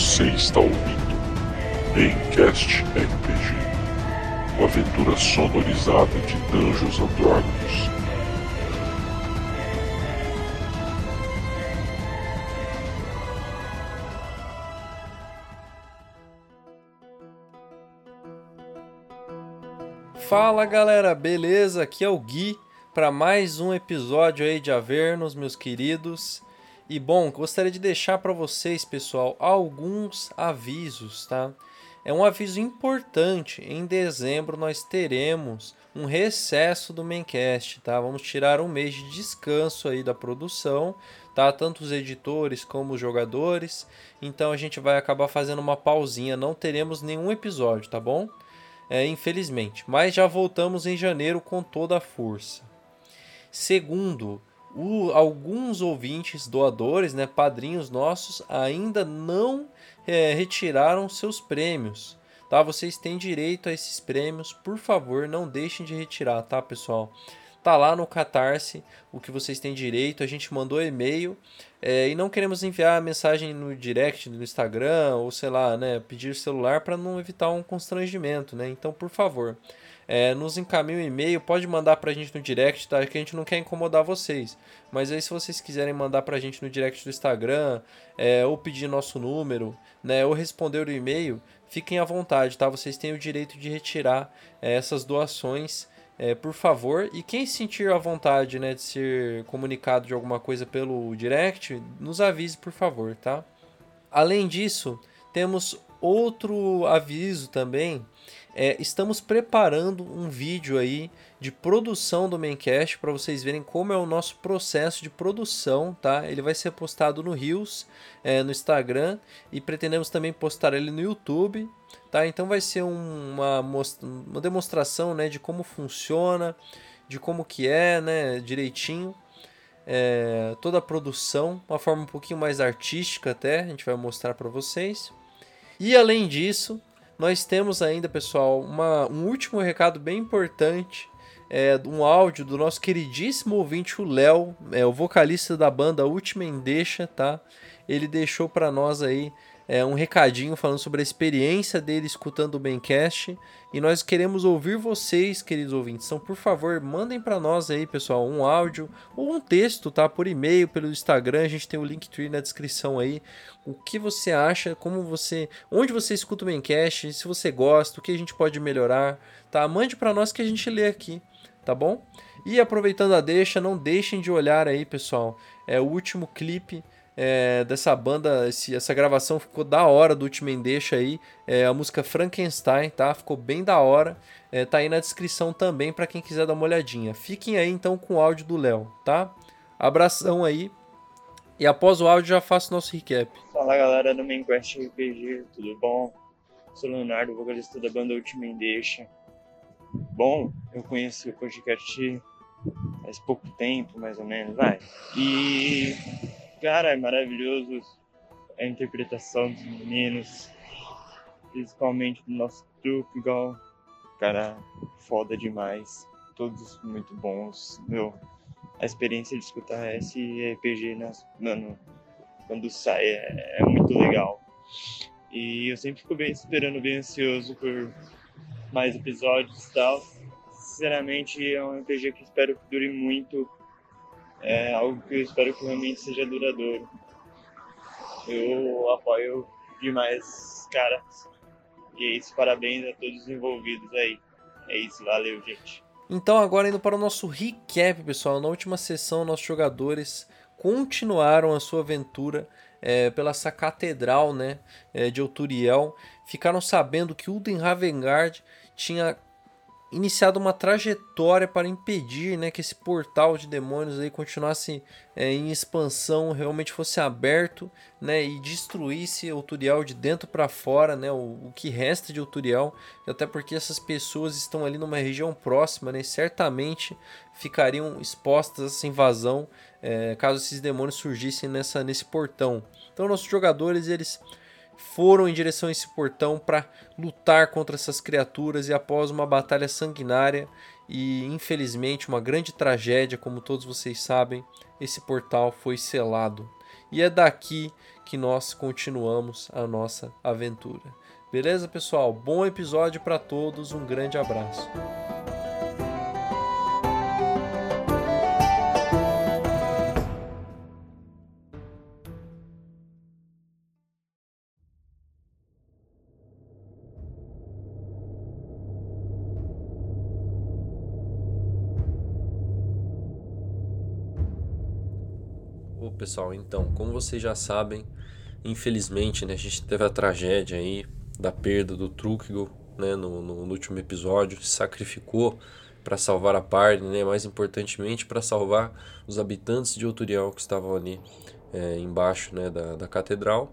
Você está ouvindo Maincast RPG, uma aventura sonorizada de Dungeons and. Fala galera, beleza? Aqui é o Gui para mais um episódio aí de Avernos, meus queridos. E bom, gostaria de deixar para vocês, pessoal, alguns avisos, tá? É um aviso importante. Em dezembro nós teremos um recesso do Maincast, tá? Vamos tirar um mês de descanso aí da produção, tá? Tanto os editores como os jogadores. Então a gente vai acabar fazendo uma pausinha, não teremos nenhum episódio, tá bom? É, infelizmente, mas já voltamos em janeiro com toda a força. Segundo, o, alguns ouvintes doadores, né, padrinhos nossos, ainda não é, retiraram seus prêmios. Tá? Vocês têm direito a esses prêmios, por favor, não deixem de retirar, tá, pessoal? Tá lá no Catarse o que vocês têm direito. A gente mandou e-mail é, e não queremos enviar mensagem no direct no Instagram ou sei lá, né, pedir celular para não evitar um constrangimento, né? Então, por favor, é, nos encaminhe um e-mail, pode mandar pra gente no direct, tá? Que a gente não quer incomodar vocês. Mas aí se vocês quiserem mandar pra gente no direct do Instagram, é, ou pedir nosso número, né? Ou responder o e-mail, fiquem à vontade, tá? Vocês têm o direito de retirar é, essas doações. É, por favor, e quem sentir a vontade né, de ser comunicado de alguma coisa pelo direct, nos avise, por favor, tá? Além disso, temos outro aviso também é, estamos preparando um vídeo aí de produção do Maincast para vocês verem como é o nosso processo de produção, tá? Ele vai ser postado no Rios, é, no Instagram e pretendemos também postar ele no YouTube, tá? Então vai ser um, uma, uma demonstração, né, de como funciona, de como que é, né, direitinho. É, toda a produção, uma forma um pouquinho mais artística até, a gente vai mostrar para vocês. E além disso, nós temos ainda, pessoal, uma, um último recado bem importante. É, um áudio do nosso queridíssimo ouvinte, o Léo, é, o vocalista da banda Última Endecha, tá? Ele deixou para nós aí é, um recadinho falando sobre a experiência dele escutando o Bencast. E nós queremos ouvir vocês, queridos ouvintes. Então, por favor, mandem para nós aí, pessoal, um áudio ou um texto, tá? Por e-mail, pelo Instagram. A gente tem o Linktree na descrição aí. O que você acha, como você. Onde você escuta o Bencast, se você gosta, o que a gente pode melhorar, tá? Mande para nós que a gente lê aqui, tá bom? E aproveitando a deixa, não deixem de olhar aí, pessoal. É o último clipe é, dessa banda, esse, essa gravação ficou da hora do Ultimate Deixa aí, é, a música Frankenstein, tá? Ficou bem da hora, é, tá aí na descrição também para quem quiser dar uma olhadinha. Fiquem aí então com o áudio do Léo, tá? Abração aí, e após o áudio já faço nosso recap. Fala galera do Mainquest RPG, tudo bom? Sou Leonardo, vocalista da banda Ultimate Deixa. Bom, eu conheci o podcast faz pouco tempo, mais ou menos, vai. E Cara, é maravilhoso a interpretação dos meninos, principalmente do nosso truque, igual. Cara, foda demais. Todos muito bons. Meu, a experiência de escutar esse RPG nas, mano, quando sai é, é, muito legal. E eu sempre fico bem esperando, bem ansioso por mais episódios e tal. Sinceramente, é um RPG que espero que dure muito é algo que eu espero que realmente seja duradouro. Eu apoio demais, cara. E é isso, parabéns a todos os envolvidos aí. É isso, valeu, gente. Então, agora indo para o nosso recap, pessoal. Na última sessão, nossos jogadores continuaram a sua aventura é, pela essa catedral né, é, de Outuriel. Ficaram sabendo que Uden Ravengard tinha iniciado uma trajetória para impedir né, que esse portal de demônios aí continuasse é, em expansão, realmente fosse aberto né, e destruísse Outuriel de dentro para fora, né, o, o, que resta de Outuriel, até porque essas pessoas estão ali numa região próxima, né, certamente ficariam expostas a essa invasão é, caso esses demônios surgissem nessa, nesse portão. Então nossos jogadores eles foram em direção a esse portão para lutar contra essas criaturas e após uma batalha sanguinária e infelizmente uma grande tragédia, como todos vocês sabem, esse portal foi selado. e é daqui que nós continuamos a nossa aventura. Beleza, pessoal? Bom episódio para todos, um grande abraço. Pessoal, então, como vocês já sabem, infelizmente, né, a gente teve a tragédia aí da perda do Trúquigo, né, no, no, no, último episódio, se sacrificou para salvar a Parne, né, mais importantemente para salvar os habitantes de Outurial que estavam ali é, embaixo, né, da, da catedral.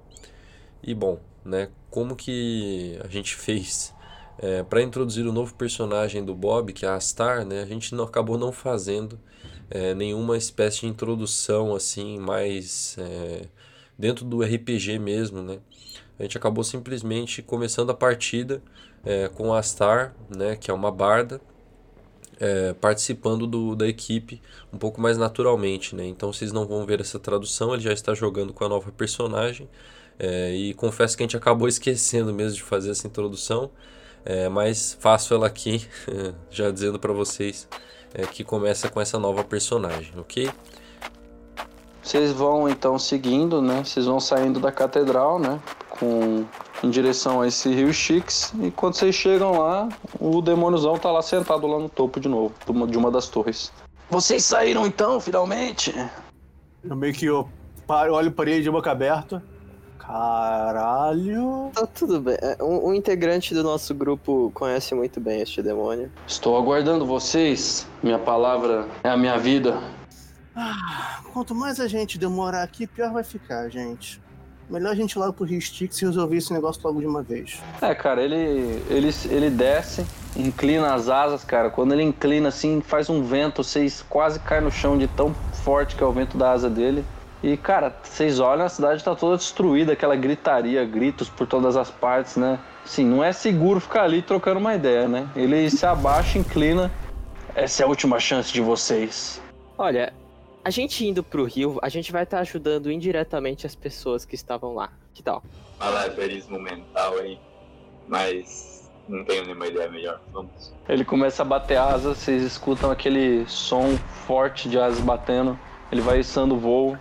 E bom, né, como que a gente fez é, para introduzir o novo personagem do Bob, que é a Astar, né, a gente não acabou não fazendo é, nenhuma espécie de introdução assim mais é, dentro do RPG mesmo, né? A gente acabou simplesmente começando a partida é, com a Astar, né, que é uma barda, é, participando do, da equipe um pouco mais naturalmente, né? Então vocês não vão ver essa tradução, ele já está jogando com a nova personagem. É, e confesso que a gente acabou esquecendo mesmo de fazer essa introdução, é, mas faço ela aqui, já dizendo para vocês é, que começa com essa nova personagem, ok? Vocês vão então seguindo, né? Vocês vão saindo da catedral, né? Com em direção a esse rio Chix e quando vocês chegam lá, o demôniozão tá lá sentado lá no topo de novo, de uma das torres. Vocês saíram então, finalmente? Eu meio que eu paro, olho para ele de boca aberta. Caralho. Tá tudo bem. É, um, um, integrante do nosso grupo conhece muito bem este demônio. Estou aguardando vocês. Minha palavra é a minha vida. Ah, quanto mais a gente demorar aqui, pior vai ficar, gente. Melhor a gente ir lá pro Rio Styx e resolver esse negócio logo de uma vez. É, cara, ele, ele, ele desce, inclina as asas, cara. Quando ele inclina assim, faz um vento, vocês quase caem no chão de tão forte que é o vento da asa dele. E, cara, vocês olham, a cidade tá toda destruída, aquela gritaria, gritos por todas as partes, né? Sim, não é seguro ficar ali trocando uma ideia, né? Ele se abaixa, inclina. Essa é a última chance de vocês. Olha, a gente indo pro rio, a gente vai estar tá ajudando indiretamente as pessoas que estavam lá. Que tal? Malabarismo mental aí. Mas não tenho nenhuma ideia melhor. Vamos. Ele começa a bater asas, vocês escutam aquele som forte de asas batendo. Ele vai içando o voo.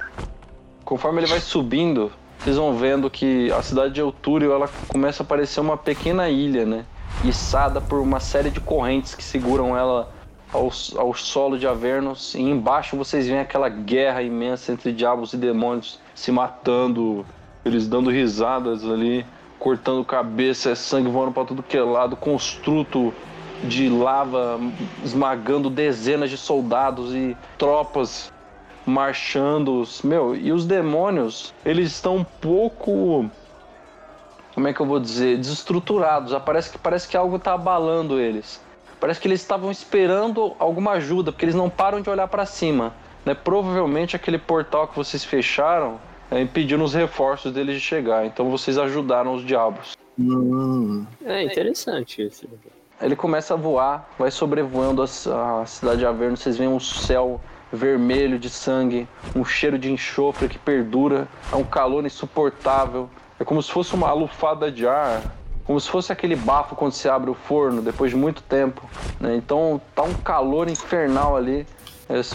Conforme ele vai subindo, vocês vão vendo que a cidade de Eutúrio ela começa a parecer uma pequena ilha, né? Içada por uma série de correntes que seguram ela ao, ao solo de Avernus. E embaixo vocês veem aquela guerra imensa entre diabos e demônios se matando, eles dando risadas ali, cortando cabeça, é sangue voando para tudo que é lado, construto de lava esmagando dezenas de soldados e tropas marchando. Meu, e os demônios, eles estão um pouco. Como é que eu vou dizer? Desestruturados. Parece que, parece que algo está abalando eles. Parece que eles estavam esperando alguma ajuda, porque eles não param de olhar para cima. Né? Provavelmente aquele portal que vocês fecharam é, impedindo os reforços deles de chegar. Então vocês ajudaram os diabos. Hum. É interessante isso. Ele começa a voar, vai sobrevoando a, a cidade de Averno. Vocês veem um céu vermelho de sangue, um cheiro de enxofre que perdura, é um calor insuportável. É como se fosse uma alufada de ar, como se fosse aquele bafo quando se abre o forno depois de muito tempo. Né? Então tá um calor infernal ali.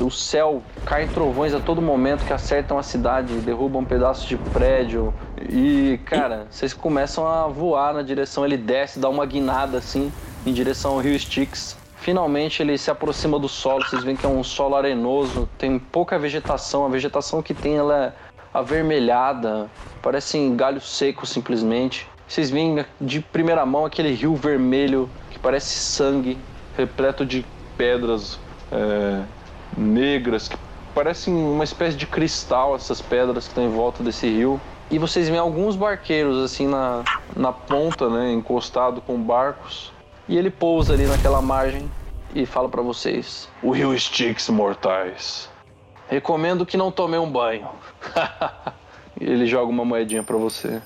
O céu cai em trovões a todo momento que acertam a cidade, derrubam pedaços de prédio. E, cara, vocês começam a voar na direção. Ele desce, dá uma guinada assim, em direção ao rio Styx. Finalmente ele se aproxima do solo, vocês veem que é um solo arenoso, tem pouca vegetação, a vegetação que tem ela é avermelhada, parecem galhos secos simplesmente. Vocês veem de primeira mão aquele rio vermelho que parece sangue, repleto de pedras é, negras, que parecem uma espécie de cristal essas pedras que estão em volta desse rio. E vocês veem alguns barqueiros assim na, na ponta, né, encostado com barcos. E ele pousa ali naquela margem e fala para vocês: O rio Styx, mortais. Recomendo que não tome um banho. e ele joga uma moedinha para você.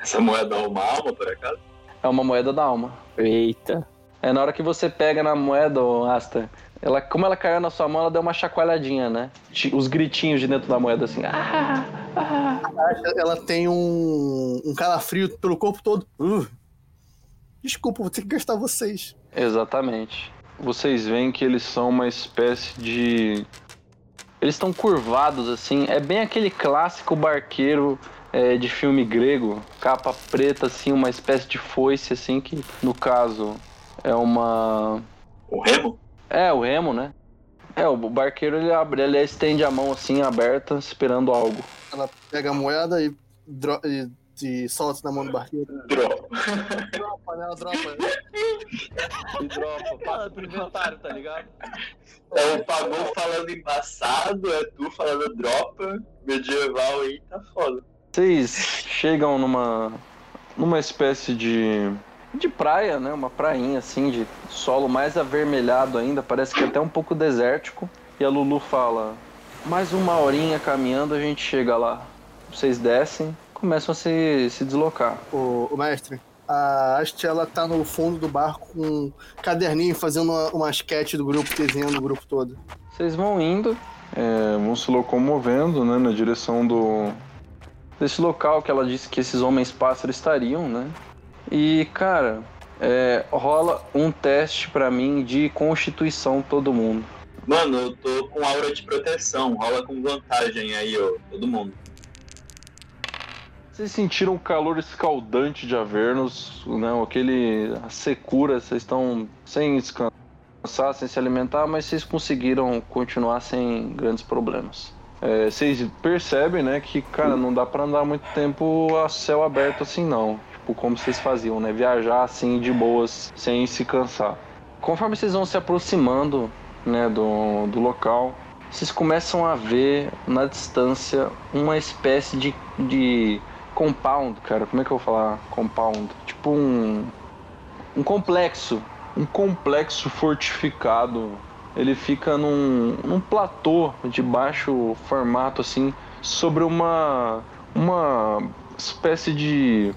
Essa moeda é uma alma, por acaso? É uma moeda da alma. Eita. É na hora que você pega na moeda, Asta, ela, como ela caiu na sua mão, ela deu uma chacoalhadinha, né? Os gritinhos de dentro da moeda, assim. Ah, ah. Ela tem um, um calafrio pelo corpo todo. Uh. Desculpa, vou ter que gastar vocês. Exatamente. Vocês veem que eles são uma espécie de. Eles estão curvados assim. É bem aquele clássico barqueiro é, de filme grego, capa preta, assim, uma espécie de foice, assim, que no caso é uma. O remo? É, o remo, né? É, o barqueiro ele abre, ele estende a mão assim, aberta, esperando algo. Ela pega a moeda e, dro- e, e solta na mão do barqueiro. Dropa. Dropa, né? Ela dropa. E dropa, passa pro inventário, tá ligado? É o Pagou falando embaçado, é tu falando dropa. Medieval aí tá foda. Vocês chegam numa numa espécie de de praia, né? Uma prainha assim de solo mais avermelhado ainda, parece que é até um pouco desértico. E a Lulu fala: "Mais uma horinha caminhando a gente chega lá". Vocês descem, começam a se, se deslocar. O, o mestre, a Ast, ela tá no fundo do barco com um caderninho fazendo uma, uma sketch do grupo, desenhando o grupo todo. Vocês vão indo, é, vão se locomovendo, né, na direção do desse local que ela disse que esses homens pássaros estariam, né? E cara, é, rola um teste pra mim de constituição todo mundo. Mano, eu tô com aura de proteção, rola com vantagem aí, ó, todo mundo. Vocês sentiram o calor escaldante de Avernus, né? Aquele a secura, vocês estão sem descansar, sem se alimentar, mas vocês conseguiram continuar sem grandes problemas. É, vocês percebem, né, que, cara, não dá pra andar muito tempo a céu aberto assim, não. Tipo, como vocês faziam, né? Viajar assim de boas, sem se cansar. Conforme vocês vão se aproximando, né, do, do local, vocês começam a ver na distância uma espécie de, de compound, cara. Como é que eu vou falar compound? Tipo um, um complexo. Um complexo fortificado. Ele fica num, num platô de baixo formato, assim, sobre uma, uma espécie de.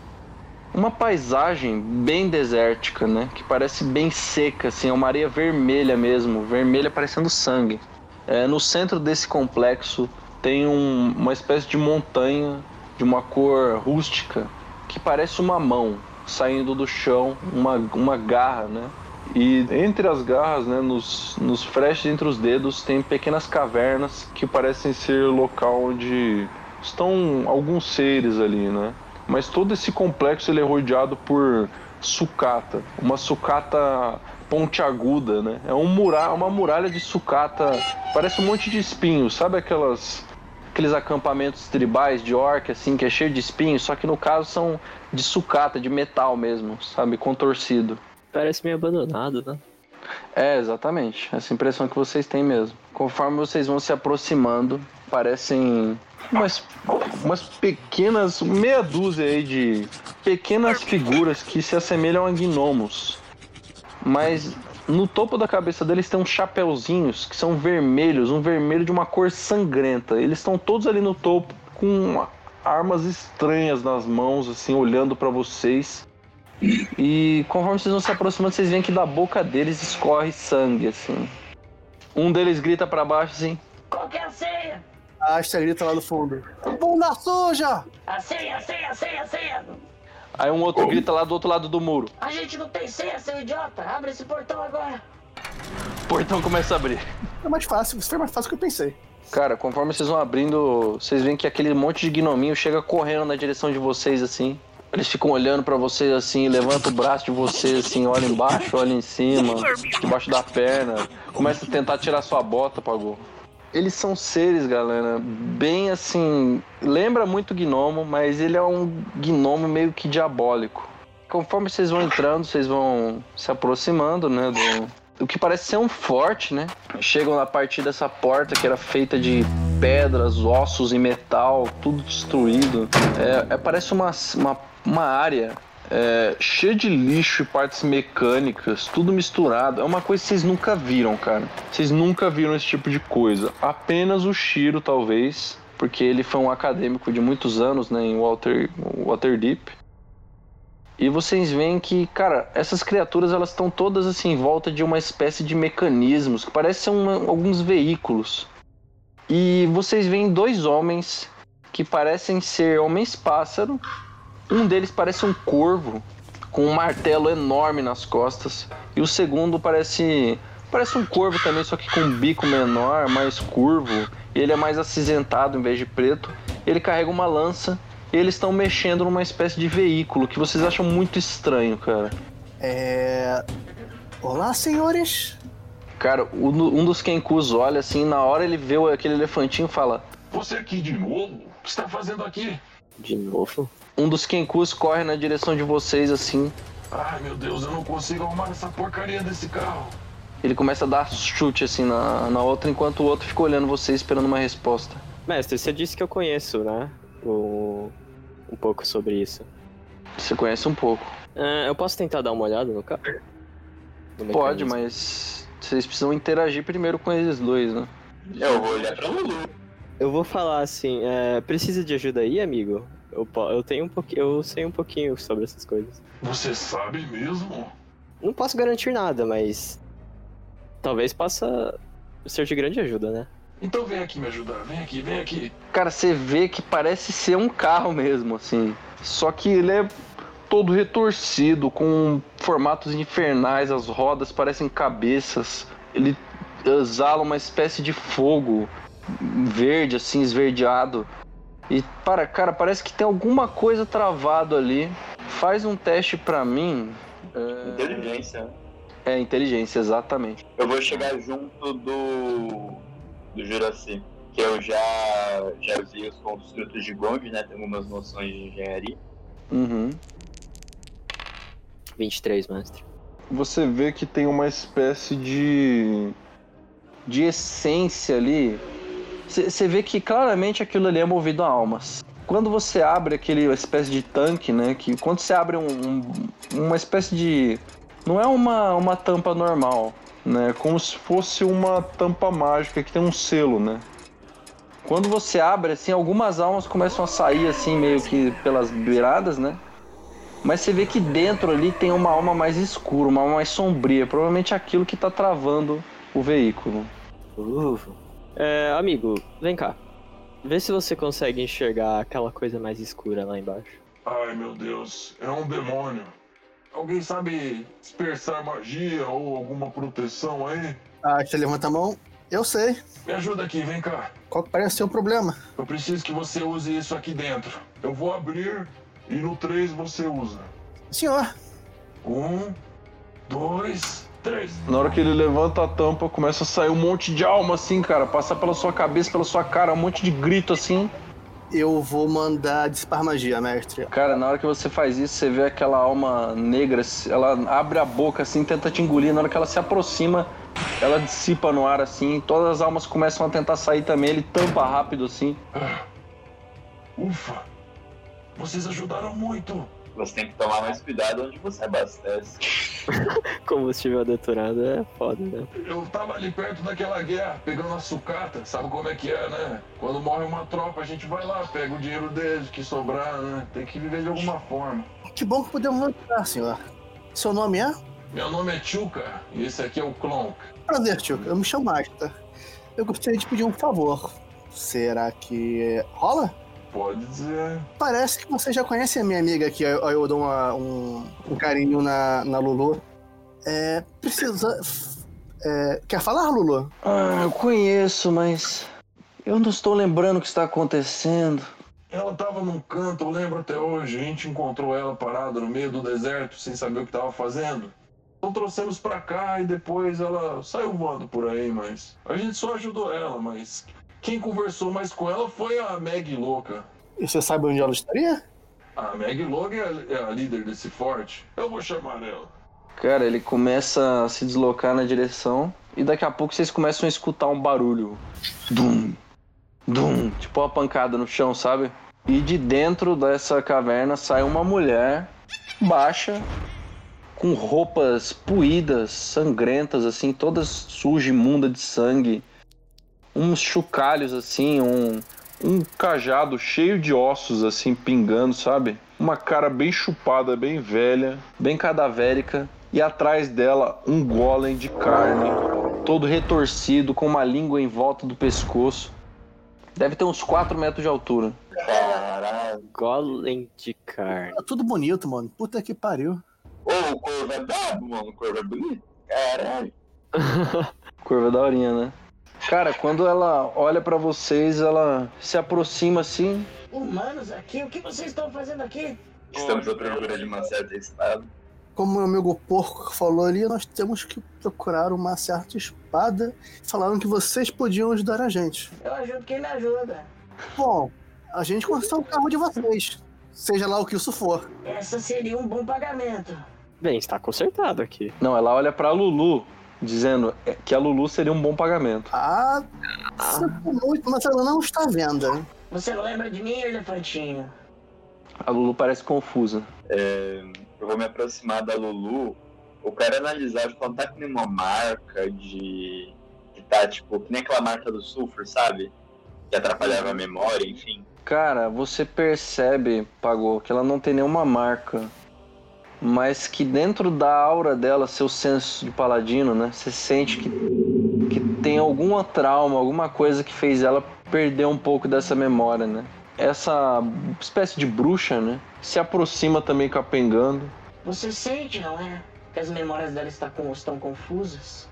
Uma paisagem bem desértica, né? Que parece bem seca, assim, é uma areia vermelha mesmo, vermelha parecendo sangue. É, no centro desse complexo tem um- uma espécie de montanha de uma cor rústica que parece uma mão saindo do chão, uma, uma garra, né? E entre as garras, né, nos, nos freixos entre os dedos, tem pequenas cavernas que parecem ser local onde estão alguns seres ali, né? Mas todo esse complexo ele é rodeado por sucata, uma sucata pontiaguda, né? É um mura uma muralha de sucata, parece um monte de espinhos, sabe aquelas aqueles acampamentos tribais de orc assim, que é cheio de espinhos, só que no caso são de sucata, de metal mesmo, sabe, contorcido. Parece meio abandonado, né? É, exatamente. Essa impressão que vocês têm mesmo. Conforme vocês vão se aproximando, parecem umas, umas pequenas, meia dúzia aí de pequenas figuras que se assemelham a gnomos. Mas no topo da cabeça deles tem uns chapeuzinhos que são vermelhos, um vermelho de uma cor sangrenta. Eles estão todos ali no topo com armas estranhas nas mãos, assim, olhando pra vocês. E conforme vocês vão se aproximando, vocês veem que da boca deles escorre sangue, assim. Um deles grita pra baixo assim: Qual que é a senha? A Asta grita lá do fundo. Bunda suja! A senha, a senha, a senha, a senha. Aí um outro grita lá do outro lado do muro. A gente não tem senha, seu idiota. Abre esse portão agora. O portão começa a abrir. É mais fácil, isso foi mais fácil do que eu pensei. Cara, conforme vocês vão abrindo, vocês veem que aquele monte de gnominho chega correndo na direção de vocês, assim. Eles ficam olhando pra vocês assim, levanta o braço de vocês assim, olha embaixo, olha em cima, debaixo da perna, começa a tentar tirar sua bota, pagou. Eles são seres, galera, bem assim, lembra muito gnomo, mas ele é um gnomo meio que diabólico. Conforme vocês vão entrando, vocês vão se aproximando, né, do o que parece ser um forte, né? Chegam a partir dessa porta que era feita de pedras, ossos e metal, tudo destruído. É, é- parece uma, uma, uma área é, cheia de lixo e partes mecânicas, tudo misturado. É uma coisa que vocês nunca viram, cara. Vocês nunca viram esse tipo de coisa. Apenas o Shiro, talvez, porque ele foi um acadêmico de muitos anos, né, em Walter, Waterdeep. E vocês veem que, cara, essas criaturas elas estão todas assim em volta de uma espécie de mecanismos que parecem uma- alguns veículos. E vocês veem dois homens que parecem ser homens-pássaro. Um deles parece um corvo com um martelo enorme nas costas. E o segundo parece parece um corvo também, só que com um bico menor, mais curvo. E ele é mais acinzentado em vez de preto. Ele carrega uma lança e eles estão mexendo numa espécie de veículo que vocês acham muito estranho, cara. É. Olá, senhores. Cara, um um dos Kenkus olha assim, na hora ele vê aquele elefantinho e fala: Você aqui de novo? O que está fazendo aqui? De novo? Um dos Kenkus corre na direção de vocês assim. Ai meu Deus, eu não consigo arrumar essa porcaria desse carro. Ele começa a dar chute assim na, na outra, enquanto o outro fica olhando vocês esperando uma resposta. Mestre, você disse que eu conheço, né? O... Um pouco sobre isso. Você conhece um pouco. Ah, eu posso tentar dar uma olhada no carro? No Pode, mas vocês precisam interagir primeiro com eles dois, né? Eu vou olhar pra Lulu. Eu vou falar assim, é, precisa de ajuda aí, amigo? Eu, eu tenho um pouquinho, eu sei um pouquinho sobre essas coisas. Você sabe mesmo? Não posso garantir nada, mas talvez possa ser de grande ajuda, né? Então vem aqui me ajudar, vem aqui, vem aqui. Cara, você vê que parece ser um carro mesmo, assim. Só que ele é todo retorcido, com formatos infernais, as rodas parecem cabeças. Ele exala uma espécie de fogo verde, assim, esverdeado. E, para, cara, parece que tem alguma coisa travado ali. Faz um teste pra mim. É, Inteligência. é inteligência, exatamente. Eu vou chegar junto do. do Juraci. Que eu já, já vi os construtos de Gond, né? Tenho algumas noções de engenharia. Uhum. 23, mestre. você vê que tem uma espécie de de essência ali. Você vê que claramente aquilo ali é movido a almas. Quando você abre aquele espécie de tanque, né? Que quando você abre um, um- uma espécie de não é uma, uma tampa normal, né? Como se fosse uma tampa mágica que tem um selo, né? Quando você abre assim, algumas almas começam a sair assim meio que pelas beiradas, né? Mas você vê que dentro ali tem uma alma mais escura, uma alma mais sombria. Provavelmente aquilo que tá travando o veículo. Uh. É, amigo, vem cá. Vê se você consegue enxergar aquela coisa mais escura lá embaixo. Ai meu Deus, é um demônio. Alguém sabe dispersar magia ou alguma proteção aí? Ah, você levanta a mão. Eu sei. Me ajuda aqui, vem cá. Qual que parece ser o problema? Eu preciso que você use isso aqui dentro. Eu vou abrir e no 3 você usa. Senhor, Um, dois, três. Na hora que ele levanta a tampa, começa a sair um monte de alma assim, cara. Passar pela sua cabeça, pela sua cara, um monte de grito assim. eu vou mandar dispar magia, mestre. Cara, na hora que você faz isso, você vê aquela alma negra, ela abre a boca assim, tenta te engolir. Na hora que ela se aproxima, ela dissipa no ar assim. Todas as almas começam a tentar sair também. Ele tampa rápido assim. Ah, ufa, vocês ajudaram muito. Você tem que tomar mais cuidado onde você abastece. Combustível detonado é foda, né? Eu tava ali perto daquela guerra, pegando a sucata. Sabe como é que é, né? Quando morre uma tropa, a gente vai lá, pega o dinheiro deles, que sobrar, né? Tem que viver de alguma forma. Que bom que podemos ajudar, senhor. Seu nome é? Meu nome é Chuka e esse aqui é o Clonk. Prazer, tio. Eu me chamo Asta. Eu gostaria de pedir um favor. Será que rola? Pode dizer. Parece que você já conhece a minha amiga aqui. Aí eu dou uma- um, um carinho na, na Lulu. É. Precisa. é, quer falar, Lulu? Ah, eu conheço, mas. Eu não estou lembrando o que está acontecendo. Ela tava num canto, eu lembro até hoje. A gente encontrou ela parada no meio do deserto, sem saber o que tava fazendo. Então trouxemos pra cá e depois ela saiu voando por aí, mas. A gente só ajudou ela, mas. Quem conversou mais com ela foi a Meg Louca. E você sabe onde ela estaria? A Meg Louca é a, é a líder desse forte. Eu vou chamar ela. Cara, ele começa a se deslocar na direção e daqui a pouco vocês começam a escutar um barulho. Dum, dum, tipo uma pancada no chão, sabe? E de dentro dessa caverna sai uma mulher baixa, com roupas puídas, sangrentas, assim, todas sujas, imunda de sangue. Uns chocalhos, assim, um, um cajado cheio de ossos, assim, pingando, sabe? Uma cara bem chupada, bem velha, bem cadavérica. E atrás dela, um golem de carne, todo retorcido, com uma língua em volta do pescoço. Deve ter uns 4 metros de altura. Caralho. Golem de carne. Tá tudo bonito, mano. Puta que pariu. Ô, o corvo é brabo, mano. O corvo é bonito. Caralho. Curva daorinha, né? Cara, quando ela olha pra vocês, ela se aproxima assim. Humanos aqui? O que vocês estão fazendo aqui? Estamos à procura de uma certa espada. Como meu amigo porco falou ali, nós temos que procurar uma certa espada. Falaram que vocês podiam ajudar a gente. Eu ajudo quem me ajuda. Bom, a gente consegue o carro de vocês. Seja lá o que isso for. Essa seria um bom pagamento. Bem, está consertado aqui. Não, ela olha pra Lulu, dizendo que a Lulu seria um bom pagamento. Ah, sinto muito, mas ela não está à venda. Você não lembra de mim, elefantinho? A Lulu parece confusa. É, eu vou me aproximar da Lulu. Eu quero analisar se ela tá com nenhuma marca de. que tá tipo, que nem aquela marca do sulfur, sabe? Que atrapalhava a memória, enfim. Cara, você percebe, Pagou, que ela não tem nenhuma marca. Mas que dentro da aura dela, seu senso de paladino, né? Você sente que, que tem alguma trauma, alguma coisa que fez ela perder um pouco dessa memória, né? Essa espécie de bruxa, né? Se aproxima também capengando. Você sente, não é? Que as memórias dela está com- estão confusas?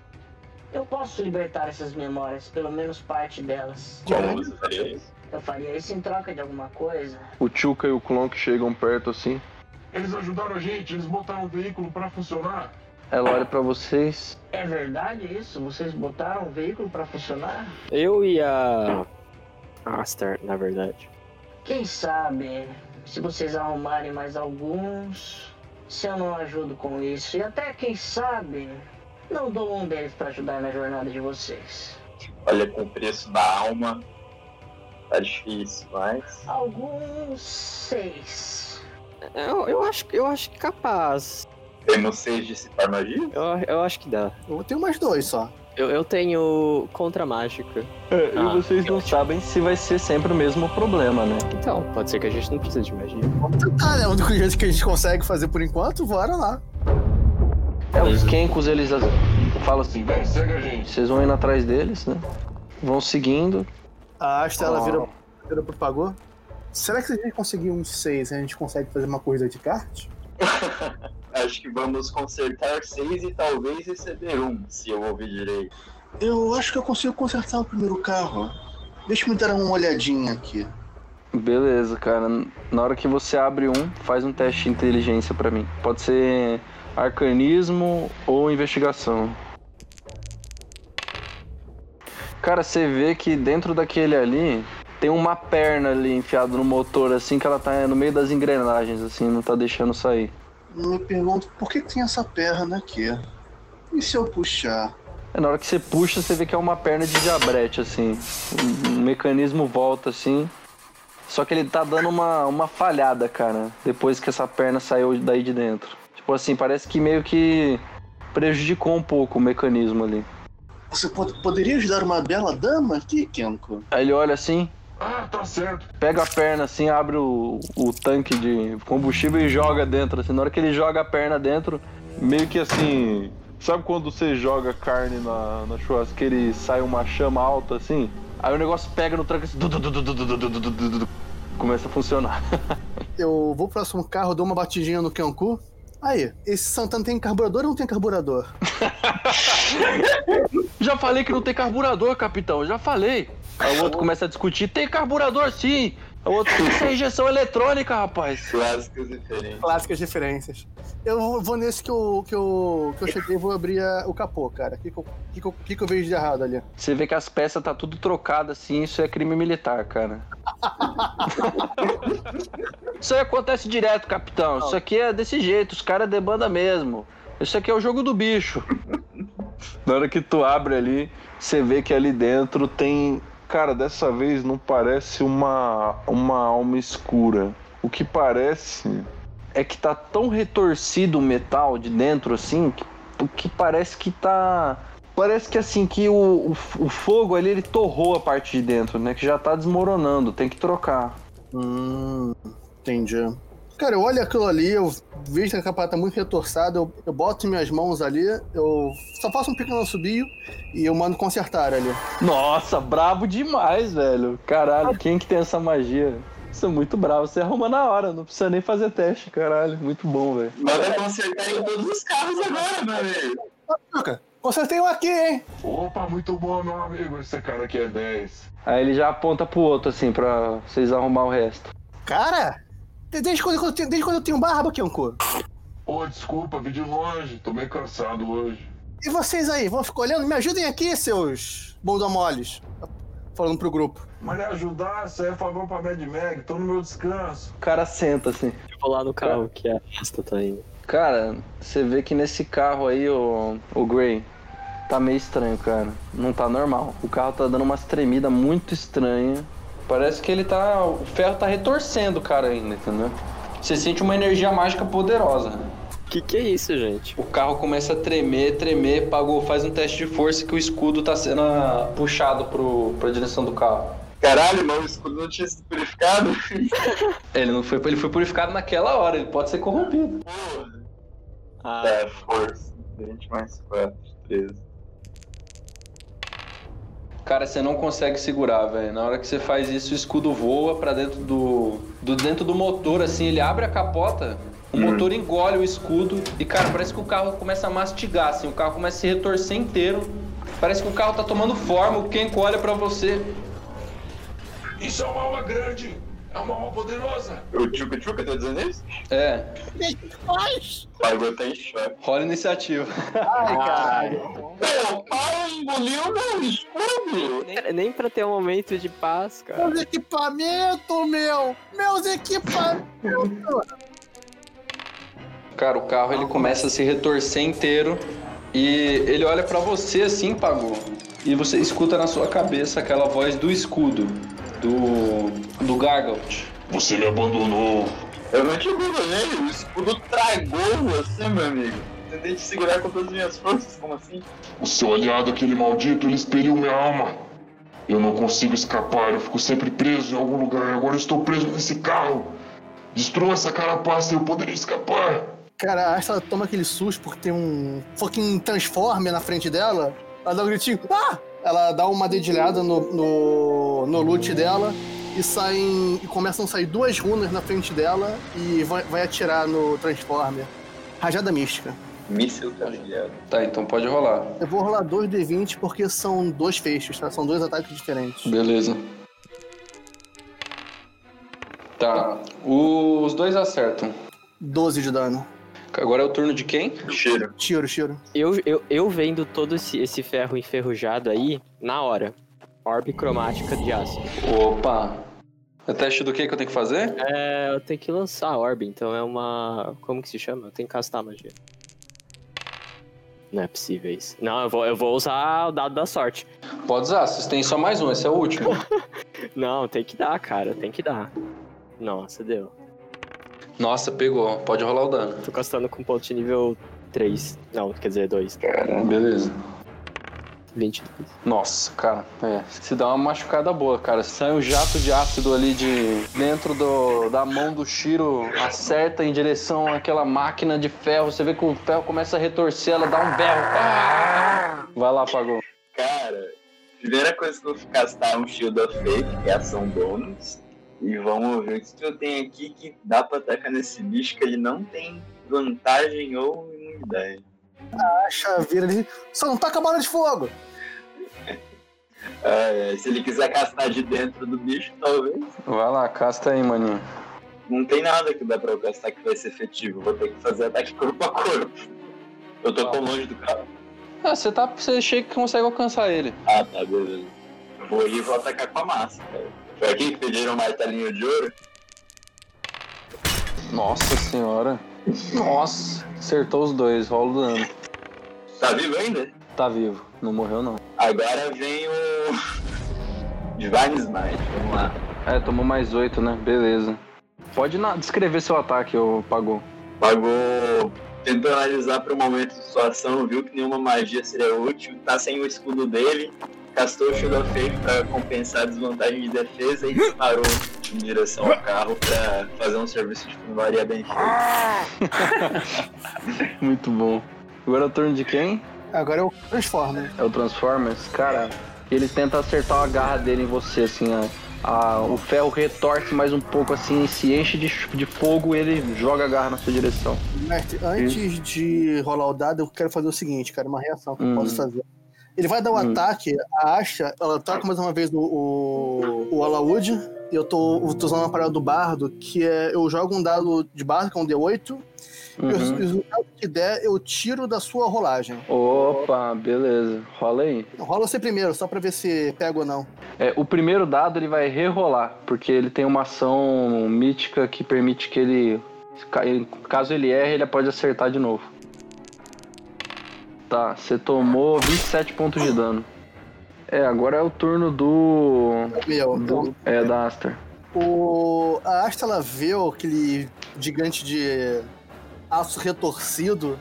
Eu posso libertar essas memórias, pelo menos parte delas. Como você faria isso? Eu faria isso em troca de alguma coisa. O Tchuca e o Clonk chegam perto assim. Eles ajudaram a gente, eles botaram o veículo pra funcionar. Ela olha pra vocês. É verdade isso? Vocês botaram o veículo pra funcionar? Eu e a. Aster, na verdade. Quem sabe, se vocês arrumarem mais alguns, se eu não ajudo com isso. E até quem sabe, não dou um deles pra ajudar na jornada de vocês. Olha, com o preço da alma, tá difícil, mas. Alguns seis. Eu, eu, acho, eu acho que capaz. Temos seis dissipar magia? Eu, eu acho que dá. Eu tenho mais dois só. Eu, eu tenho contra mágica. É, Ah, e vocês não sabem se vai ser sempre o mesmo problema, né? Então, pode ser que a gente não precise de magia. Vamos tentar, né? O único jeito que a gente consegue fazer por enquanto, bora lá. É, os Kenkos, eles falam assim, Vem, segue a gente. vocês vão indo atrás deles, né? Vão seguindo. A Asta, ela vira, vira pro Pagô. Será que se a gente conseguir um seis, a gente consegue fazer uma corrida de kart? Acho que vamos consertar seis e talvez receber um, se eu ouvir direito. Eu acho que eu consigo consertar o primeiro carro. Deixa eu me dar uma olhadinha aqui. Beleza, cara. Na hora que você abre um, faz um teste de inteligência pra mim. Pode ser arcanismo ou investigação. Cara, você vê que dentro daquele ali tem uma perna ali enfiada no motor, assim, que ela tá no meio das engrenagens, assim, não tá deixando sair. Eu me pergunto por que que tem essa perna aqui? E se eu puxar? É, na hora que você puxa, você vê que é uma perna de diabrete, assim. Um, um mecanismo volta, assim. Só que ele tá dando uma, uma falhada, cara. Depois que essa perna saiu daí de dentro. Tipo assim, parece que meio que prejudicou um pouco o mecanismo ali. Você pod- poderia ajudar uma bela dama aqui, Kenko? Aí ele olha assim, ah, tá certo. Pega a perna assim, abre o, o tanque de combustível e joga dentro. Assim, na hora que ele joga a perna dentro, meio que assim. Sabe quando você joga carne na, na churrasqueira e sai uma chama alta assim? Aí o negócio pega no tanque assim. Começa a funcionar. eu vou pro próximo carro, dou uma batidinha no Kanku. Aí, esse Santana tem carburador ou não tem carburador? Já falei que não tem carburador, capitão. Já falei. Aí o outro começa a discutir, tem carburador sim. Aí o outro, isso é injeção eletrônica, rapaz. Clássicas referências. Clássicas referências. Eu vou- nesse que eu, que eu, que eu cheguei e vou abrir a- o capô, cara. O que, que, eu- que, que, que eu vejo de errado ali? Você vê que as peças tá tudo trocado assim, isso é crime militar, cara. isso aí acontece direto, capitão. Isso aqui é desse jeito, os caras debanda mesmo. Isso aqui é o jogo do bicho. Na hora que tu abre ali, você vê que ali dentro tem. Cara, dessa vez não parece uma, uma alma escura. O que parece. É que tá tão retorcido o metal de dentro assim, que, que parece que tá. Parece que assim, que o, o, o fogo ali ele torrou a parte de dentro, né? Que já tá desmoronando, tem que trocar. Hum, entendi. Cara, eu olho aquilo ali, eu vejo que a capa tá muito retorçada, eu, eu boto minhas mãos ali, eu só faço um pequeno subio e eu mando consertar ali. Nossa, brabo demais, velho. Caralho, quem que tem essa magia? Isso é muito bravo. Você arruma na hora, não precisa nem fazer teste, caralho. Muito bom, velho. Manda consertar em todos os carros agora, meu. Chuca, consertei um aqui, hein? Opa, muito bom, meu amigo. Esse cara aqui é 10. Aí ele já aponta pro outro, assim, pra vocês arrumar o resto. Cara, desde quando, eu tenho- desde quando eu tenho barba, Kenko? Ô, desculpa, vi de longe. Tô meio cansado hoje. E vocês aí, vão ficar olhando? Me ajudem aqui, seus bondomoles. Falando pro grupo. Mas me ajudar, isso aí é favor pra Mad Mag. Tô no meu descanso. O cara senta, assim. Eu vou lá no carro que a Rasta tá indo. Cara, você vê que nesse carro aí, o, o Gray, tá meio estranho, cara. Não tá normal. O carro tá dando umas tremidas muito estranhas. Parece que ele tá. O ferro tá retorcendo o cara ainda, entendeu? Você sente uma energia mágica poderosa. Que que é isso, gente? O carro começa a tremer, tremer, pagou, faz um teste de força que o escudo tá sendo ah, puxado pro, pra direção do carro. Caralho, mas o escudo não tinha sido purificado? Ele não foi, ele foi purificado naquela hora, ele pode ser corrompido. Ah, É, força. 20 mais 4, 13. Cara, você não consegue segurar, velho. Na hora que você faz isso, o escudo voa pra dentro do, do dentro do motor, assim, ele abre a capota, o motor engole o escudo e, cara, parece que o carro começa a mastigar, assim, o carro começa a se retorcer inteiro. Parece que o carro tá tomando forma, o Ken olha pra você. Isso é uma alma grande. É uma alma poderosa. O Tchuca Tchuca tá dizendo isso? É, O Pagou tá em choque. rola iniciativa. Ai, caralho. Pô, o pai engoliu meu escudo! nem, nem pra ter um momento de paz, cara. Meus equipamentos, meu! Meus equipamentos! Cara, o carro ele começa a se retorcer inteiro e ele olha pra você assim, pagou. E você escuta na sua cabeça aquela voz do escudo, do do Gargalt. Você me abandonou. Eu não te abandonei, o escudo tragou você, meu amigo. Tentei te segurar com todas as minhas forças, como assim? O seu aliado, aquele maldito, ele expeliu minha alma. Eu não consigo escapar, eu fico sempre preso em algum lugar. Agora eu estou preso nesse carro. Destrua essa carapaça e eu poderia escapar. Cara, a Asta toma aquele susto porque tem um fucking Transformer na frente dela. Ela dá um gritinho. Ah! Ela dá uma dedilhada no, no, no loot dela e saem. E começam a sair duas runas na frente dela e vai, vai atirar no Transformer. Rajada mística. Míssil, tá? Tá, então pode rolar. Eu vou rolar dois D20 porque são dois feixes, tá? São dois ataques diferentes. Beleza. Tá, os dois acertam. 12 de dano. Agora é o turno de quem? Cheiro. Tiro, tiro. Eu, eu, eu vendo todo esse, esse ferro enferrujado aí, na hora. Orbe cromática de ácido. Opa! É teste do que que eu tenho que fazer? É, eu tenho que lançar a orbe, então é uma. Como que se chama? Eu tenho que castar a magia. Não é possível isso. Não, eu vou, eu vou usar o dado da sorte. Pode usar, vocês têm só mais um, esse é o último. Não, tem que dar, cara, tem que dar. Nossa, deu. Nossa, pegou. Pode rolar o dano. Tô castando com ponto de nível 3. Não, quer dizer 2. Beleza. 22. Nossa, cara, é. Se dá uma machucada boa, cara. Sai um jato de ácido ali de dentro do, da mão do Shiro, acerta em direção àquela máquina de ferro. Você vê que o ferro começa a retorcer, ela dá um berro. Ah! Vai lá, pagou. Cara, primeira coisa que eu vou castar é um Shield of Faith, que é ação bônus. E vamos ver o que eu tenho aqui que dá pra atacar nesse bicho que ele não tem vantagem ou imunidade. A chaveira ali. Só não taca a bola de fogo! Ah, é, se ele quiser castar de dentro do bicho, talvez. Vai lá, casta aí, maninho. Não tem nada que dá pra eu castar que vai ser efetivo. Vou ter que fazer ataque corpo a corpo. Eu tô tão longe do carro. Ah, você tá. Você chega que consegue alcançar ele. Ah, tá, beleza. Eu vou ir e vou atacar com a massa, cara. Foi aqui que pediram um martelinho de ouro? Nossa senhora. Nossa, acertou os dois, rola o dano. Tá vivo ainda? Tá vivo, não morreu não. Agora vem o. Divine Smite, vamos lá. É, tomou mais oito, né? Beleza. Pode na... descrever seu ataque, ô Pagou. Pagou. Tentou analisar para o momento de sua ação, viu que nenhuma magia seria útil, tá sem o escudo dele, castou o Shield of Faith para compensar a desvantagem de defesa e disparou em direção ao carro pra fazer um serviço de fundaria bem feito. Muito bom. Agora é o turno de quem? Agora eu transformo. É o Transformers? Cara, ele tenta acertar a garra dele em você, assim, ó. A- o ferro retorce mais um pouco, assim, se enche de, de fogo e ele joga a garra na sua direção. Mestre, antes de rolar o dado, eu quero fazer o seguinte, cara, uma reação que Hum. eu posso fazer. Ele vai dar um Hum. ataque, a Asha, ela toca mais uma vez o, o, o Alaud, e eu tô, eu tô usando uma parada do bardo, que é, eu jogo um dado de bardo, que é um D8, e o Uhum. resultado que der, eu tiro da sua rolagem. Opa, beleza. Rola aí. Rola você primeiro, só pra ver se pega ou não. É, o primeiro dado ele vai rerolar, porque ele tem uma ação mítica que permite que ele. ca- Caso ele erre, ele pode acertar de novo. Tá, você tomou 27 pontos de dano. É, agora é o turno do. Meu, do é, da Aster. O, a Asta, ela vê aquele gigante de aço retorcido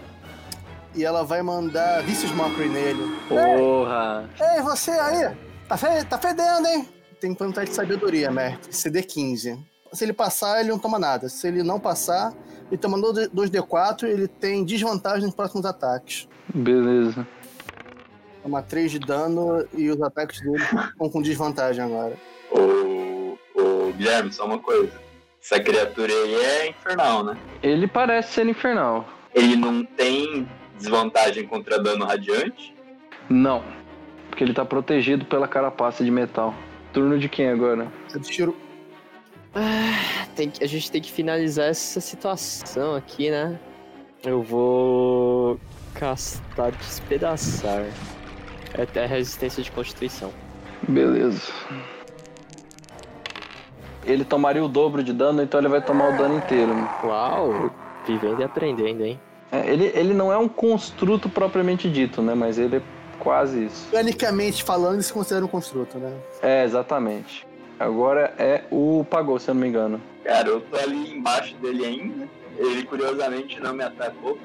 e ela vai mandar Vicious Mockery nele. Porra! Ei, você aí! Tá, fe- tá fedendo, hein? Tem que perguntar de sabedoria, mestre. CD15. Se ele passar, ele não toma nada. Se ele não passar, ele toma 2D4 ele tem desvantagem nos próximos ataques. Beleza. Toma 3 de dano e os ataques dele estão com desvantagem agora. Ô, ô, Guilherme, só uma coisa. Essa criatura aí é infernal, né? Ele parece ser infernal. Ele não tem desvantagem contra dano radiante? Não. Porque ele tá protegido pela carapaça de metal. Turno de quem agora? Eu tiro. Tem que- a gente tem que finalizar essa situação aqui, né? Eu vou castar despedaçar. É até resistência de constituição. Beleza. Ele tomaria o dobro de dano, então ele vai tomar o dano inteiro. Uau! Vivendo e aprendendo, hein? É, ele, ele não é um construto propriamente dito, né? Mas ele é quase isso. Mecanicamente falando, ele se considera um construto, né? É, exatamente. Agora é o Pagou, se eu não me engano. Cara, eu tô ali embaixo dele ainda. Ele curiosamente não me atacou.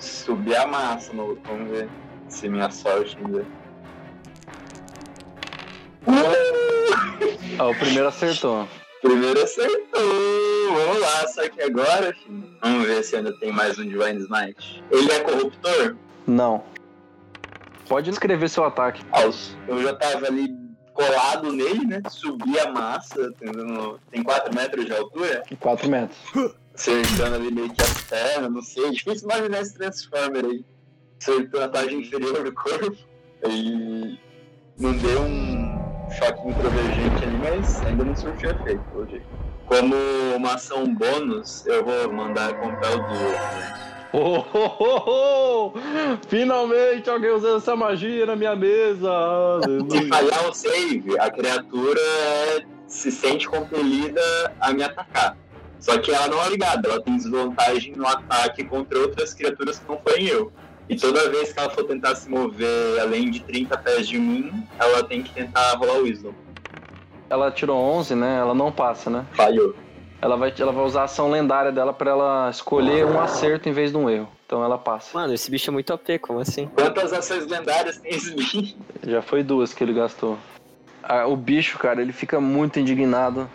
Subi a massa, maluco. Vamos ver se minha sorte ainda. Ah, o primeiro acertou. Primeiro acertou. Vamos lá, só que agora, filho, vamos ver se ainda tem mais um Divine Smite. Ele é corruptor? Não. Pode escrever seu ataque. Ah, eu já tava ali colado nele, né? Subi a massa, tentando- tem 4 metros de altura. 4 metros. acertando ali meio que as pernas, não sei. É difícil imaginar esse Transformer aí. Acertou a parte inferior do corpo. E mandei um choque introvergente ali, mas ainda não surtiu efeito, jeito. Como uma ação bônus, eu vou mandar comprar o duo. Oh, oh, oh, oh! Finalmente alguém usando essa magia na minha mesa! Se falhar o save, a criatura se sente compelida a me atacar. Só que ela não é ligada, ela tem desvantagem no ataque contra outras criaturas que não forem eu. E toda vez que ela for tentar se mover além de 30 pés de mim, ela tem que tentar rolar o Wisdom. Ela tirou 11, né? Ela não passa, né? Falhou. Ela vai, ela vai usar a ação lendária dela pra ela escolher um acerto em vez de um erro. Então ela passa. Mano, esse bicho é muito OP, como assim? Quantas ações lendárias tem esse bicho? Já foi duas que ele gastou. Ah, o bicho, cara, ele fica muito indignado.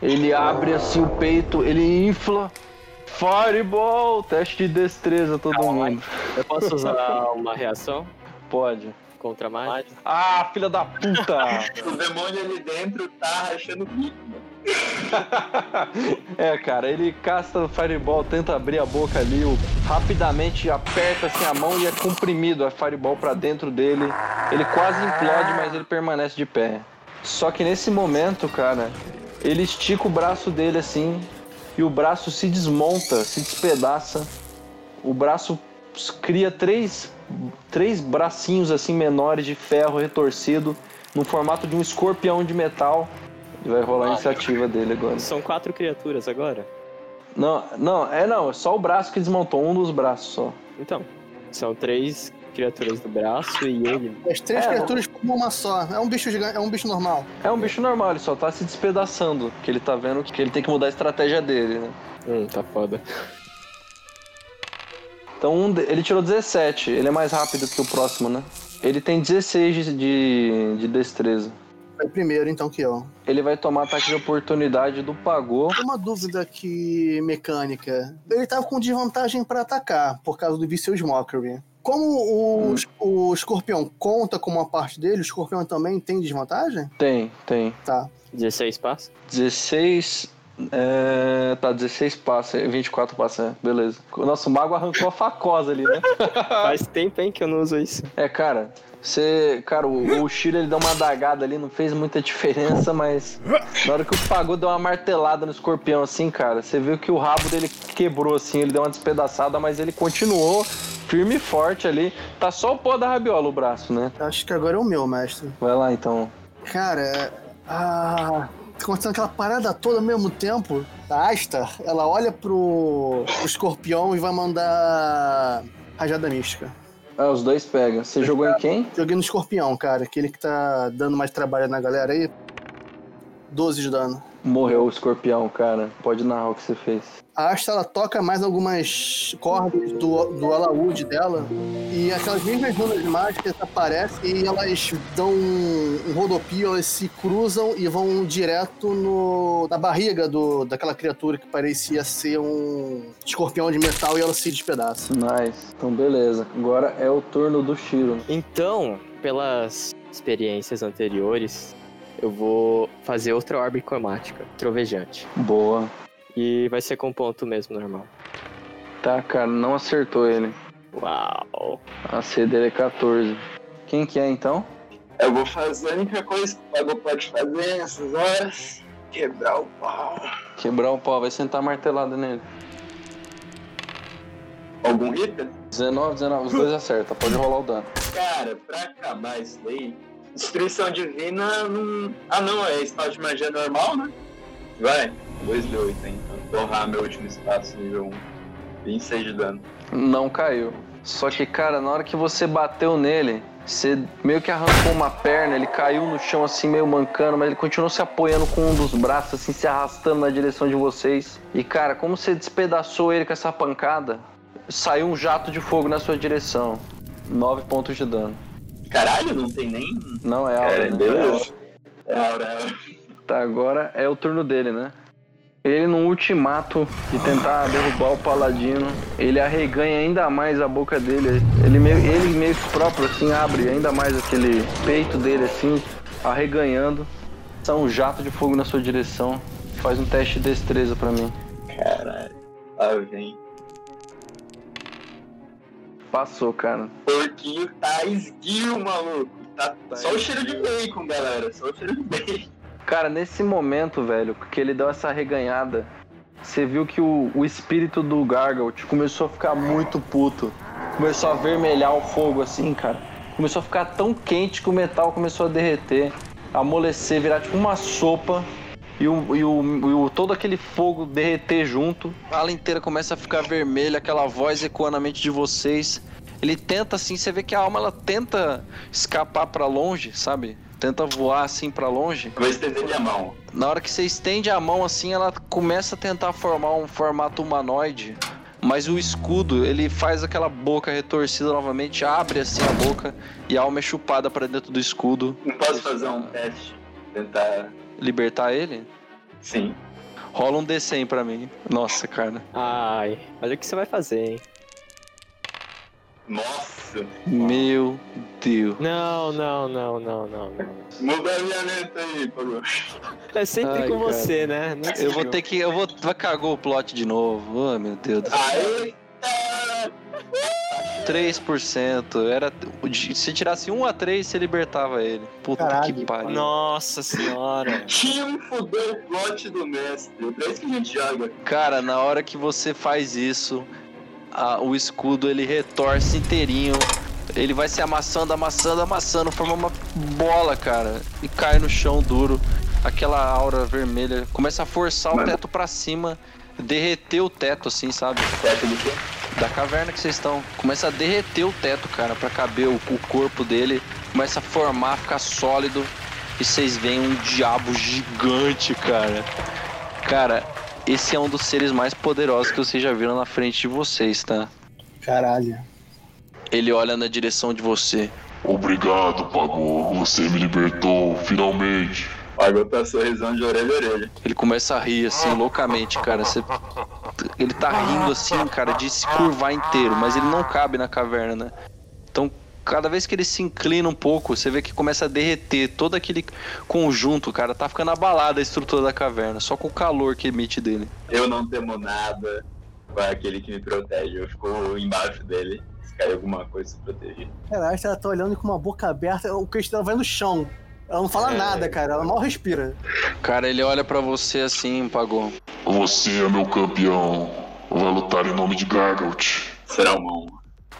Ele abre assim o peito, ele infla. Fireball! Teste de destreza, todo mundo. Eu posso usar uma reação Pode. contra a mágica? Ah, filha da puta! O demônio ali dentro tá rachando o bico, mano. é, cara, ele casta o Fireball, tenta abrir a boca ali, o- rapidamente aperta assim a mão e é comprimido a Fireball pra dentro dele. Ele quase implode, mas ele permanece de pé. Só que nesse momento, cara, ele estica o braço dele assim e o braço se desmonta, se despedaça. O braço cria três, três bracinhos assim menores de ferro retorcido no formato de um escorpião de metal. E vai rolar a iniciativa dele agora. São quatro criaturas agora? Não, não, é não, é só o braço que desmontou, um dos braços só. Então, são três criaturas do braço e ele. As três É, criaturas como uma só. É um bicho gigante, é um bicho normal. É um bicho normal, ele só tá se despedaçando, que ele tá vendo que ele tem que mudar a estratégia dele, né? Hum, tá foda. Então um de- ele tirou 17, ele é mais rápido que o próximo, né? Ele tem 16 de, de, de destreza. Foi primeiro, então, que eu. Ele vai tomar ataque de oportunidade do Pagô. Uma dúvida aqui mecânica. Ele tava com desvantagem pra atacar, por causa do Vicious Mockery. Como o, o escorpião conta como uma parte dele, o escorpião também tem desvantagem? Tem, tem. Tá. 16 passos? 16. É, tá, 16 passa, 24 passa, beleza. O nosso mago arrancou a facosa ali, né? Faz tempo, hein, que eu não uso isso. É, cara, você. Cara, o, o Shiro ele deu uma dagada ali, não fez muita diferença, mas. Na hora que o Pagô deu uma martelada no escorpião, assim, cara, você viu que o rabo dele quebrou, assim, ele deu uma despedaçada, mas ele continuou firme e forte ali. Tá só o pó da rabiola o braço, né? Acho que agora é o meu, mestre. Vai lá então. Cara, ah, tá acontecendo aquela parada toda ao mesmo tempo. A Astar, ela olha pro, pro escorpião e vai mandar rajada mística. Ah, os dois pegam. Você jogou em quem? Joguei no escorpião, cara. Aquele que tá dando mais trabalho na galera aí. 12 de dano. Morreu o escorpião, cara. Pode narrar o que você fez. A Asta ela toca mais algumas cordas do, do alaúde dela e aquelas mesmas runas mágicas aparecem e elas dão um, um rodopio, elas se cruzam e vão direto no, na barriga do, daquela criatura que parecia ser um escorpião de metal e ela se despedaça. Nice. Então, beleza. Agora é o turno do Shiro. Então, pelas experiências anteriores, eu vou fazer outra orbe cromática, trovejante. Boa. E vai ser com ponto mesmo, normal. Tá, cara, não acertou ele. Uau. A C dele é 14. Quem que é então? Eu vou fazer a única coisa que o Pagô pode fazer nessas horas: quebrar o pau. Quebrar o pau, vai sentar martelada nele. Algum hitter? 19, 19, os dois acertam, pode rolar o dano. Cara, pra acabar isso daí, destruição divina não. Ah, não, é espaço de magia normal, né? Vai, 2 de 8, hein? Então, torrar meu último espaço nível 1. 26 de dano. Não caiu. Só que, cara, na hora que você bateu nele, você meio que arrancou uma perna, ele caiu no chão assim, meio mancando, mas ele continuou se apoiando com um dos braços, assim, se arrastando na direção de vocês. E, cara, como você despedaçou ele com essa pancada, saiu um jato de fogo na sua direção. 9 pontos de dano. Caralho, não tem nem. Não é aura, É, né? beleza. É aura, é aura. Tá, agora é o turno dele, né? Ele no ultimato de tentar derrubar o paladino, ele arreganha ainda mais a boca dele. Ele meio, ele meio que próprio assim abre ainda mais aquele peito dele assim, arreganhando. Sai um jato de fogo na sua direção. Faz um teste de destreza pra mim. Caralho. Lá vem. Passou, cara. Porquinho tá esguio, maluco. Tá só o cheiro de bacon, galera. Só o cheiro de bacon. Cara, nesse momento, velho, que ele deu essa arreganhada, você viu que o, o espírito do Gargalt começou a ficar muito puto. Começou a vermelhar o fogo assim, cara. Começou a ficar tão quente que o metal começou a derreter, amolecer, virar tipo uma sopa. E, o, e, o, e o- todo aquele fogo derreter junto. A ala inteira começa a ficar vermelha, aquela voz ecoando na mente de vocês. Ele tenta assim, você vê que a alma ela tenta escapar pra longe, sabe? Tenta voar assim pra longe. Eu vou estender minha mão. Na hora que você estende a mão assim, ela começa a tentar formar um formato humanoide. Mas o escudo, ele faz aquela boca retorcida novamente, abre assim a boca e a alma é chupada pra dentro do escudo. Não posso fazer um teste? Tentar. Libertar ele? Sim. Rola um D100 pra mim. Nossa, cara. Ai, olha o que você vai fazer, hein? Nossa. Meu Deus. Não, não, não, não, não, não. Muda a minha letra aí, Pagô. É sempre Ai, com cara. você, né? Não Eu vou ter que. Eu vou. Vai cagou o plot de novo. Oh, meu Deus do céu. Aê! 3%. Era. Se tirasse 1 a 3, você libertava ele. Puta Caralho. que pariu. Nossa senhora. Time fudeu o plot do mestre. É isso que a gente joga. Cara, na hora que você faz isso, a- o escudo ele retorce inteirinho. Ele vai se amassando, amassando, amassando, forma uma bola, cara. E cai no chão duro. Aquela aura vermelha começa a forçar o Mano. teto pra cima, derreter o teto, assim, sabe? Teto do quê? Da caverna que vocês estão. Começa a derreter o teto, cara, pra caber o, o corpo dele. Começa a formar, ficar sólido. E vocês veem um diabo gigante, cara. Cara, esse é um dos seres mais poderosos que vocês já viram na frente de vocês, tá? Caralho. Ele olha na direção de você. Obrigado, Pagô. Você me libertou, finalmente. Pagou tá sorrisão de orelha a orelha. Ele começa a rir assim, loucamente, cara. Você- Ele tá rindo assim, cara, de se curvar inteiro, mas ele não cabe na caverna, né? Então, cada vez que ele se inclina um pouco, você vê que começa a derreter todo aquele conjunto, cara. Tá ficando abalada a estrutura da caverna, só com o calor que emite dele. Eu não temo nada com aquele que me protege. Eu fico embaixo dele. Se cair alguma coisa, se proteger. Caralho, ela tá olhando com uma boca aberta, o dela vai no chão. Ela não fala É. nada, cara. Ela mal respira. Cara, ele olha pra você assim, pagou. Você é meu campeão. Vai lutar em nome de Gargalt. Será mão.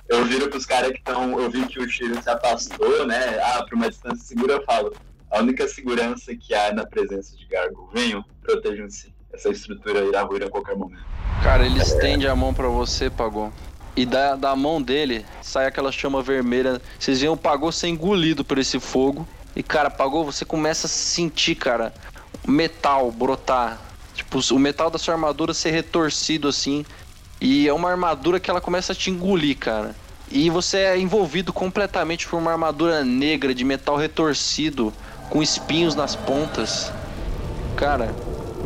Eu viro pros caras que estão. Eu vi que o Shiro se afastou, né? Ah, pra uma distância segura, eu falo. A única segurança que há na presença de Gargo. Venham, protejam-se. Essa estrutura irá ruir a qualquer momento. Cara, ele estende a mão pra você, Pagou. E da, da mão dele sai aquela chama vermelha. Vocês veem o Pagou ser engolido por esse fogo. E, cara, Pagou, você começa a sentir, cara, metal brotar. Tipo, o metal da sua armadura ser retorcido assim. E é uma armadura que ela começa a te engolir, cara. E você é envolvido completamente por uma armadura negra de metal retorcido, com espinhos nas pontas. Cara,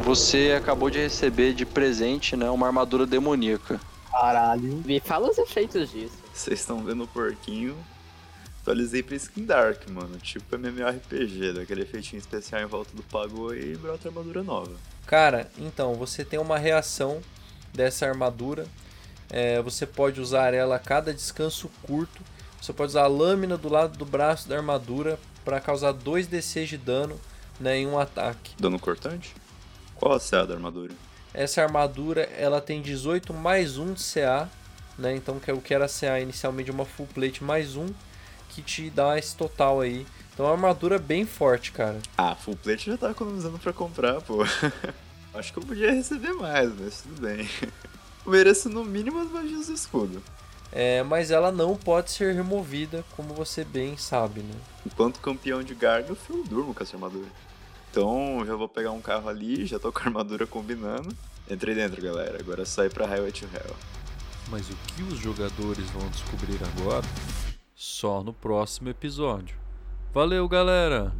você acabou de receber de presente, né, uma armadura demoníaca. Caralho. Me fala os efeitos disso. Vocês estão vendo o porquinho? Atualizei pra Skin Dark, mano. Tipo MMORPG, daquele efeitinho especial em volta do Pagou e brota armadura nova. Cara, então, você tem uma reação dessa armadura. É, você pode usar ela a cada descanso curto. Você pode usar a lâmina do lado do braço da armadura para causar 2d6 de dano né, em um ataque. Dano cortante? Qual a CA da armadura? Essa armadura ela tem 18 mais 1 de CA, né? Então que é o que era CA inicialmente uma full plate mais 1, que te dá esse total aí. Então é uma armadura bem forte, cara. Ah, full plate já tá economizando pra comprar, pô. Acho que eu podia receber mais, mas tudo bem. Eu mereço no mínimo as magias do escudo. É, mas ela não pode ser removida, como você bem sabe, né? Enquanto campeão de Gargoth, eu durmo com essa armadura. Então já vou pegar um carro ali, já tô com a armadura combinando. Entrei dentro, galera. Agora é só ir pra Highway to Hell. Mas o que os jogadores vão descobrir agora? Só no próximo episódio. Valeu, galera!